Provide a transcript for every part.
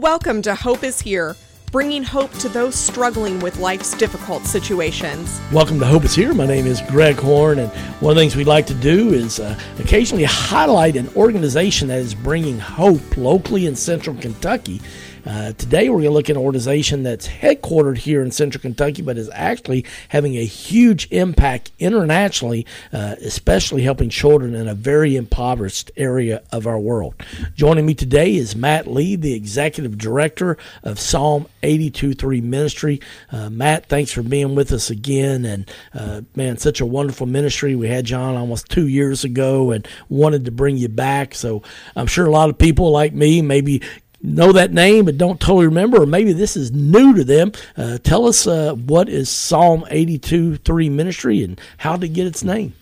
Welcome to Hope is Here, bringing hope to those struggling with life's difficult situations. Welcome to Hope is Here. My name is Greg Horn, and one of the things we like to do is uh, occasionally highlight an organization that is bringing hope locally in central Kentucky uh, today, we're going to look at an organization that's headquartered here in central Kentucky, but is actually having a huge impact internationally, uh, especially helping children in a very impoverished area of our world. Joining me today is Matt Lee, the executive director of Psalm 82.3 Ministry. Uh, Matt, thanks for being with us again. And uh, man, such a wonderful ministry. We had John almost two years ago and wanted to bring you back. So I'm sure a lot of people like me maybe know that name but don't totally remember, or maybe this is new to them. Uh, tell us uh, what is Psalm 82 3 Ministry and how to get its name?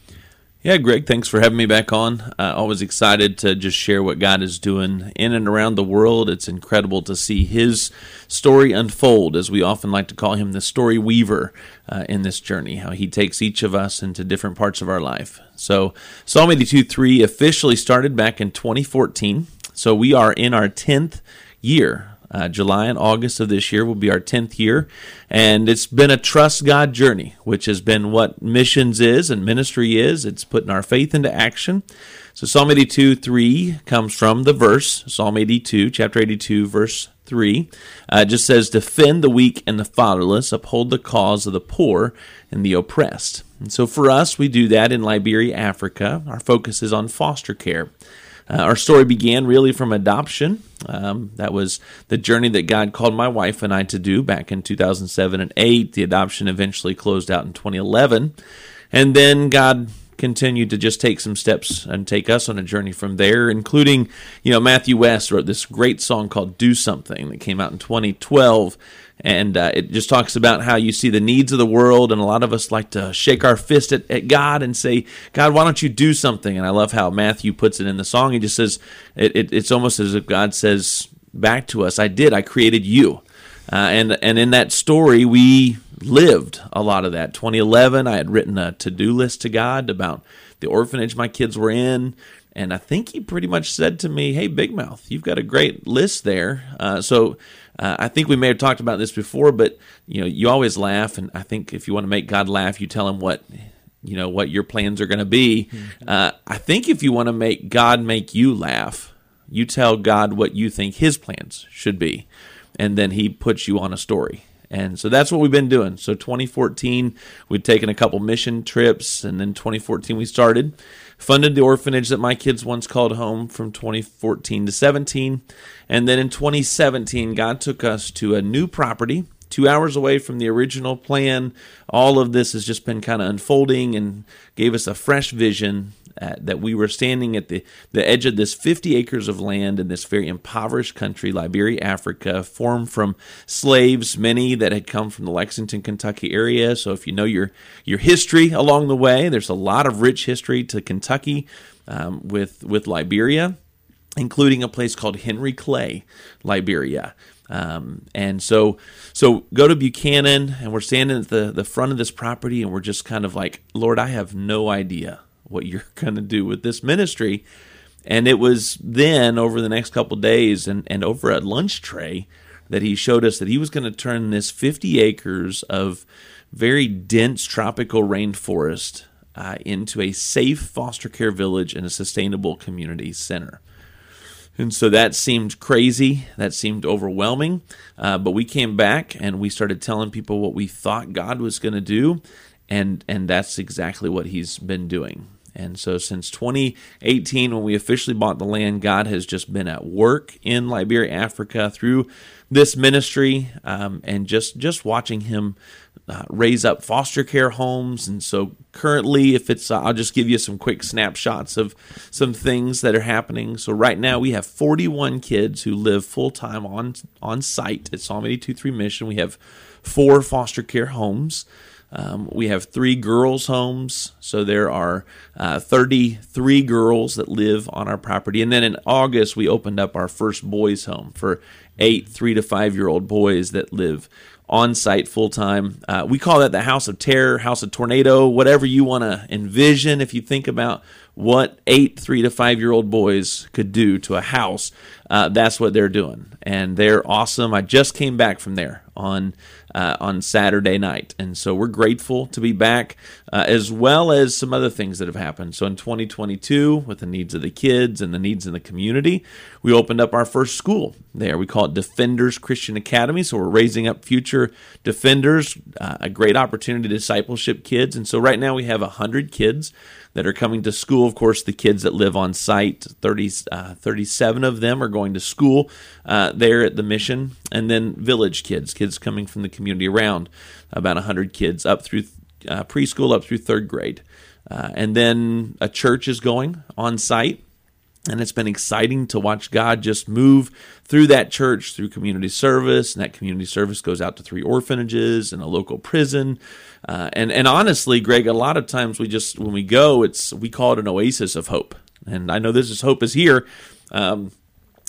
Yeah, Greg, thanks for having me back on. Uh, always excited to just share what God is doing in and around the world. It's incredible to see His story unfold, as we often like to call Him the story weaver uh, in this journey, how He takes each of us into different parts of our life. So, Psalm 82 3 officially started back in 2014. So we are in our 10th year. Uh, July and August of this year will be our 10th year. And it's been a trust God journey, which has been what missions is and ministry is. It's putting our faith into action. So Psalm 82 3 comes from the verse, Psalm 82, chapter 82, verse 3. Uh, it just says, Defend the weak and the fatherless, uphold the cause of the poor and the oppressed. And so for us, we do that in Liberia, Africa. Our focus is on foster care. Uh, our story began really from adoption. Um, that was the journey that God called my wife and I to do back in 2007 and 8. The adoption eventually closed out in 2011. And then God continued to just take some steps and take us on a journey from there, including, you know, Matthew West wrote this great song called Do Something that came out in 2012 and uh, it just talks about how you see the needs of the world and a lot of us like to shake our fist at, at, god and say god why don't you do something? And i love how matthew puts it in the song. He just says it, it, it's almost as if god says back to us i did. I created you. Uh, and and in that story we lived a lot of that 2011 i had written a to-do list to god about the orphanage my kids were in and i think he pretty much said to me hey big mouth you've got a great list there uh, so uh, I think we may have talked about this before, but you know, you always laugh, and I think if you want to make God laugh, you tell him what you know what your plans are going to be. Mm-hmm. Uh, I think if you want to make God make you laugh, you tell God what you think His plans should be, and then He puts you on a story. And so that's what we've been doing. So 2014, we'd taken a couple mission trips, and then 2014 we started funded the orphanage that my kids once called home from 2014 to 17. And then in 2017, God took us to a new property, two hours away from the original plan. All of this has just been kind of unfolding and gave us a fresh vision uh, that we were standing at the, the edge of this 50 acres of land in this very impoverished country, Liberia, Africa, formed from slaves, many that had come from the Lexington, Kentucky area. So if you know your, your history along the way, there's a lot of rich history to Kentucky um, with, with Liberia, including a place called Henry Clay, Liberia. Um, and so, so go to Buchanan, and we're standing at the, the front of this property, and we're just kind of like, Lord, I have no idea what you're going to do with this ministry. And it was then over the next couple days and, and over a lunch tray that he showed us that he was going to turn this 50 acres of very dense tropical rainforest uh, into a safe foster care village and a sustainable community center. And so that seemed crazy. That seemed overwhelming. Uh, but we came back and we started telling people what we thought God was going to do. And, and that's exactly what he's been doing. And so, since 2018, when we officially bought the land, God has just been at work in Liberia, Africa, through this ministry, um, and just just watching Him uh, raise up foster care homes. And so, currently, if it's, uh, I'll just give you some quick snapshots of some things that are happening. So, right now, we have 41 kids who live full time on on site at Psalm 82 Mission. We have four foster care homes. Um, we have three girls' homes, so there are uh, 33 girls that live on our property. And then in August, we opened up our first boys' home for eight three to five year old boys that live on site full time. Uh, we call that the House of Terror, House of Tornado, whatever you want to envision. If you think about what eight, three to five year old boys could do to a house, uh, that's what they're doing, and they're awesome. I just came back from there on uh, on Saturday night, and so we're grateful to be back, uh, as well as some other things that have happened. So in 2022, with the needs of the kids and the needs in the community, we opened up our first school there. We call it Defenders Christian Academy. So we're raising up future defenders, uh, a great opportunity to discipleship kids, and so right now we have hundred kids that are coming to school. Of course, the kids that live on site, 30, uh, 37 of them are going to school uh, there at the mission. And then village kids, kids coming from the community around, about 100 kids up through uh, preschool up through third grade. Uh, and then a church is going on site and it's been exciting to watch God just move through that church, through community service. And that community service goes out to three orphanages and a local prison. Uh, and, and honestly, Greg, a lot of times we just, when we go, it's, we call it an oasis of hope. And I know this is hope is here. Um,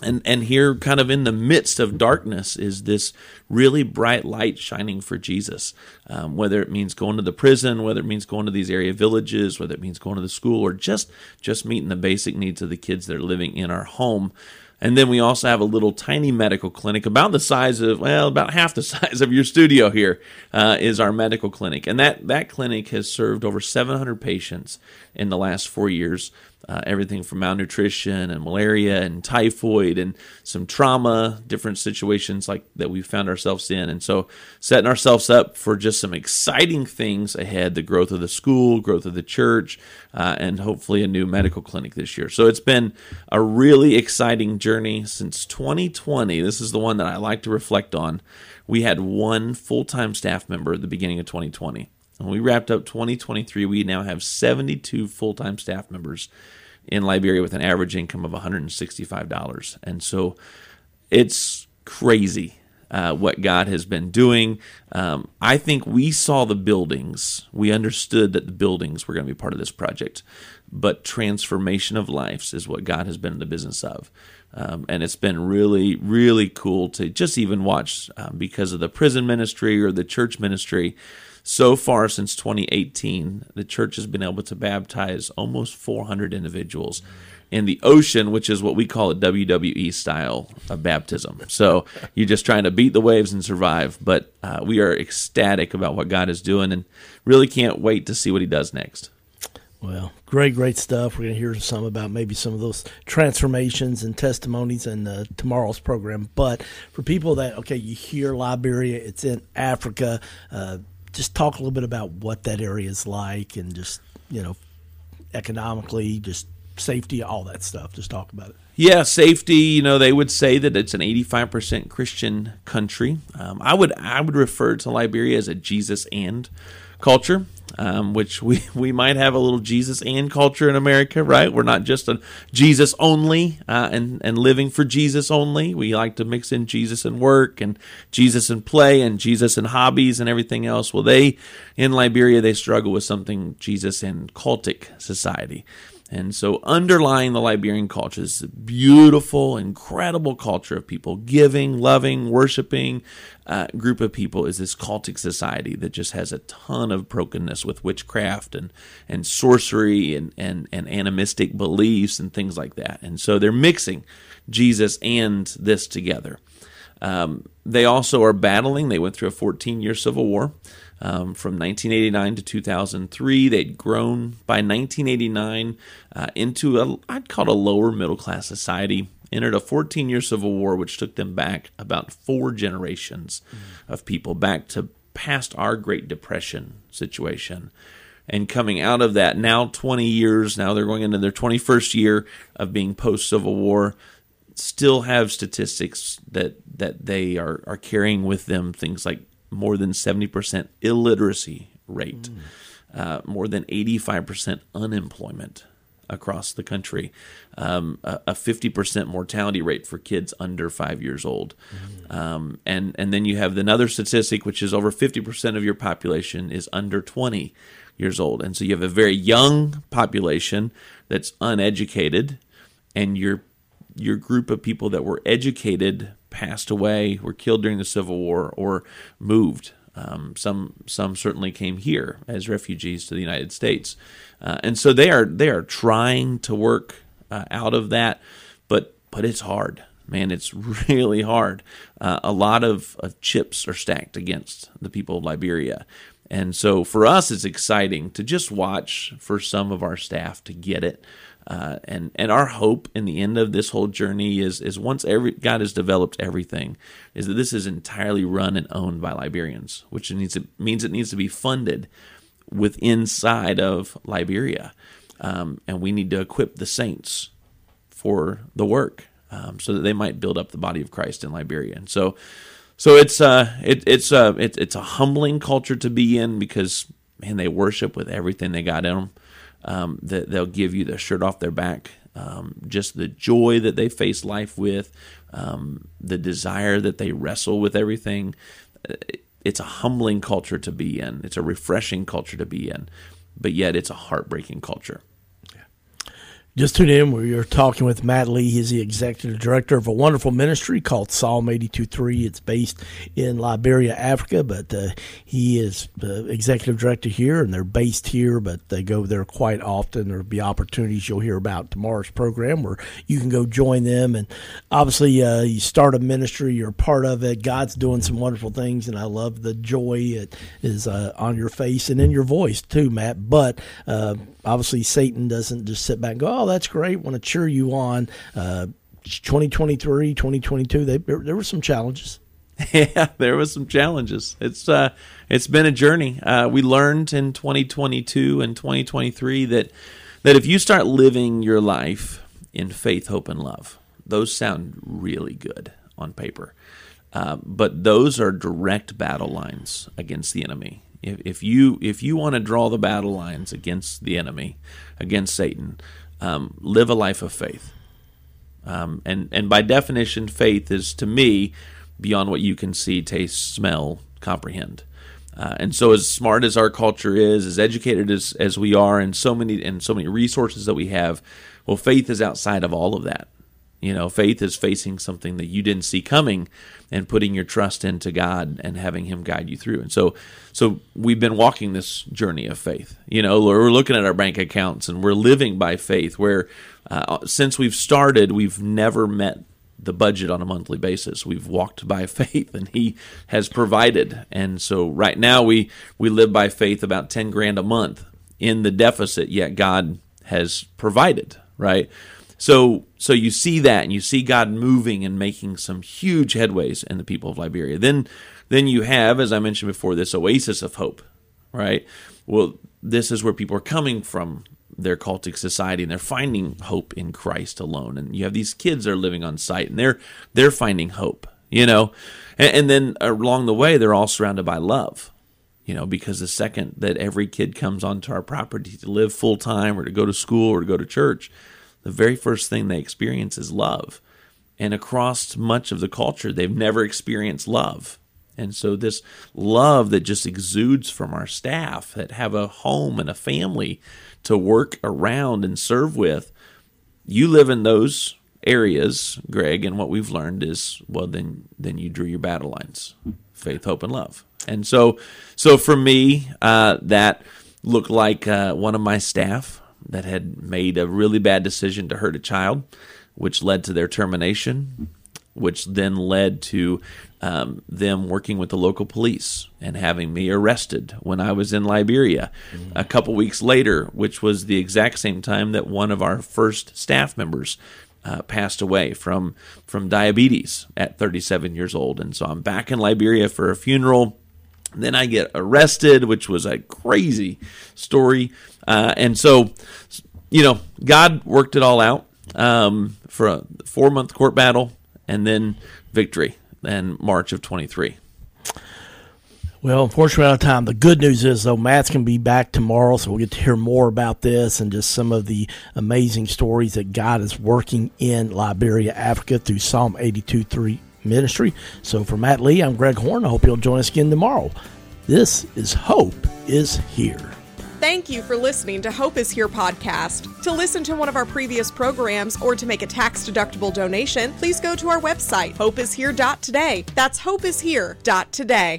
and and here kind of in the midst of darkness is this really bright light shining for jesus. Um, whether it means going to the prison whether it means going to these area villages whether it means going to the school or just just meeting the basic needs of the kids that are living in our home. And then we also have a little tiny medical clinic about the size of, well, about half the size of your studio here uh, is our medical clinic. And that, that clinic has served over 700 patients in the last four years uh, everything from malnutrition and malaria and typhoid and some trauma, different situations like that we found ourselves in. And so, setting ourselves up for just some exciting things ahead the growth of the school, growth of the church, uh, and hopefully a new medical clinic this year. So, it's been a really exciting journey since 2020. This is the one that I like to reflect on. We had one full time staff member at the beginning of 2020. When we wrapped up 2023, we now have 72 full time staff members in Liberia with an average income of $165. And so it's crazy uh, what God has been doing. Um, I think we saw the buildings. We understood that the buildings were going to be part of this project, but transformation of lives is what God has been in the business of. Um, and it's been really, really cool to just even watch um, because of the prison ministry or the church ministry so far, since 2018, the church has been able to baptize almost 400 individuals in the ocean, which is what we call a WWE style of baptism. So you're just trying to beat the waves and survive. But uh, we are ecstatic about what God is doing and really can't wait to see what He does next. Well, great, great stuff. We're going to hear some about maybe some of those transformations and testimonies in uh, tomorrow's program. But for people that, okay, you hear Liberia, it's in Africa. Uh, just talk a little bit about what that area is like and just, you know, economically, just safety, all that stuff. Just talk about it. Yeah, safety. You know, they would say that it's an 85% Christian country. Um, I would I would refer to Liberia as a Jesus and culture um, which we, we might have a little Jesus and culture in America, right? We're not just a Jesus only uh, and, and living for Jesus only. We like to mix in Jesus and work and Jesus and play and Jesus and hobbies and everything else. Well, they, in Liberia, they struggle with something Jesus and cultic society. And so, underlying the Liberian culture is a beautiful, incredible culture of people giving, loving, worshiping uh, group of people is this cultic society that just has a ton of brokenness with witchcraft and, and sorcery and, and, and animistic beliefs and things like that. And so, they're mixing Jesus and this together. Um, they also are battling, they went through a 14 year civil war. Um, from 1989 to 2003. They'd grown by 1989 uh, into a, I'd call it a lower middle class society. Entered a 14 year civil war, which took them back about four generations mm-hmm. of people, back to past our Great Depression situation. And coming out of that, now 20 years, now they're going into their 21st year of being post Civil War, still have statistics that, that they are, are carrying with them things like more than 70% illiteracy rate, mm. uh, more than 85% unemployment across the country, um, a, a, 50% mortality rate for kids under five years old. Mm. Um, and, and then you have another statistic, which is over 50% of your population is under 20 years old. And so you have a very young population that's uneducated, and you're your group of people that were educated passed away, were killed during the Civil War, or moved. Um, some some certainly came here as refugees to the United States, uh, and so they are they are trying to work uh, out of that, but but it's hard, man. It's really hard. Uh, a lot of, of chips are stacked against the people of Liberia, and so for us, it's exciting to just watch for some of our staff to get it. Uh, and and our hope in the end of this whole journey is is once every God has developed everything, is that this is entirely run and owned by Liberians, which needs to, means it needs to be funded with inside of Liberia, um, and we need to equip the saints for the work um, so that they might build up the body of Christ in Liberia. And so, so it's uh it, it's uh it, it's a humbling culture to be in because man they worship with everything they got in them um, that they'll give you the shirt off their back. Um, just the joy that they face life with, um, the desire that they wrestle with everything. It's a humbling culture to be in. It's a refreshing culture to be in, but yet it's a heartbreaking culture. Just tune in. We are talking with Matt Lee. He's the executive director of a wonderful ministry called Psalm 82.3. It's based in Liberia, Africa, but uh, he is executive director here, and they're based here, but they go there quite often. There'll be opportunities you'll hear about tomorrow's program where you can go join them. And obviously, uh, you start a ministry, you're part of it. God's doing some wonderful things, and I love the joy that is uh, on your face and in your voice, too, Matt. But uh, obviously Satan doesn't just sit back and go, "Oh, that's great," want to cheer you on. Uh, 2023, 2022, they, there were some challenges. Yeah, there was some challenges. It's uh, it's been a journey. Uh, we learned in 2022 and 2023 that that if you start living your life in faith, hope, and love, those sound really good on paper. Uh, but those are direct battle lines against the enemy. If, if you if you want to draw the battle lines against the enemy, against Satan, um, live a life of faith. Um, and and by definition, faith is to me beyond what you can see, taste, smell, comprehend. Uh, and so, as smart as our culture is, as educated as, as we are, and so many and so many resources that we have, well, faith is outside of all of that. You know, faith is facing something that you didn't see coming and putting your trust into God and having Him guide you through. And so, so we've been walking this journey of faith. You know, we're looking at our bank accounts and we're living by faith. Where uh, since we've started, we've never met the budget on a monthly basis. We've walked by faith, and He has provided. And so, right now, we we live by faith about ten grand a month in the deficit. Yet God has provided. Right so so you see that and you see God moving and making some huge headways in the people of Liberia. Then then you have, as I mentioned before, this oasis of hope, right? Well, this is where people are coming from their cultic society and they're finding hope in Christ alone. And you have these kids that are living on site and they're they're finding hope, you know. And, and then along the way, they're all surrounded by love you know, because the second that every kid comes onto our property to live full time or to go to school or to go to church, the very first thing they experience is love. And across much of the culture, they've never experienced love. And so, this love that just exudes from our staff that have a home and a family to work around and serve with, you live in those areas, Greg, and what we've learned is well, then then you drew your battle lines: faith, hope, and love. And so, so for me, uh, that looked like uh, one of my staff that had made a really bad decision to hurt a child, which led to their termination, which then led to um, them working with the local police and having me arrested when I was in Liberia. Mm-hmm. A couple weeks later, which was the exact same time that one of our first staff members uh, passed away from from diabetes at 37 years old, and so I'm back in Liberia for a funeral. Then I get arrested, which was a crazy story. Uh, and so, you know, God worked it all out um, for a four month court battle and then victory in March of 23. Well, unfortunately, out of time. The good news is, though, Matt's going to be back tomorrow, so we'll get to hear more about this and just some of the amazing stories that God is working in Liberia, Africa through Psalm 82 3 ministry. So for Matt Lee, I'm Greg Horn. I hope you'll join us again tomorrow. This is Hope is Here. Thank you for listening to Hope is Here podcast. To listen to one of our previous programs or to make a tax deductible donation, please go to our website, hopeishere.today. That's hopeishere.today.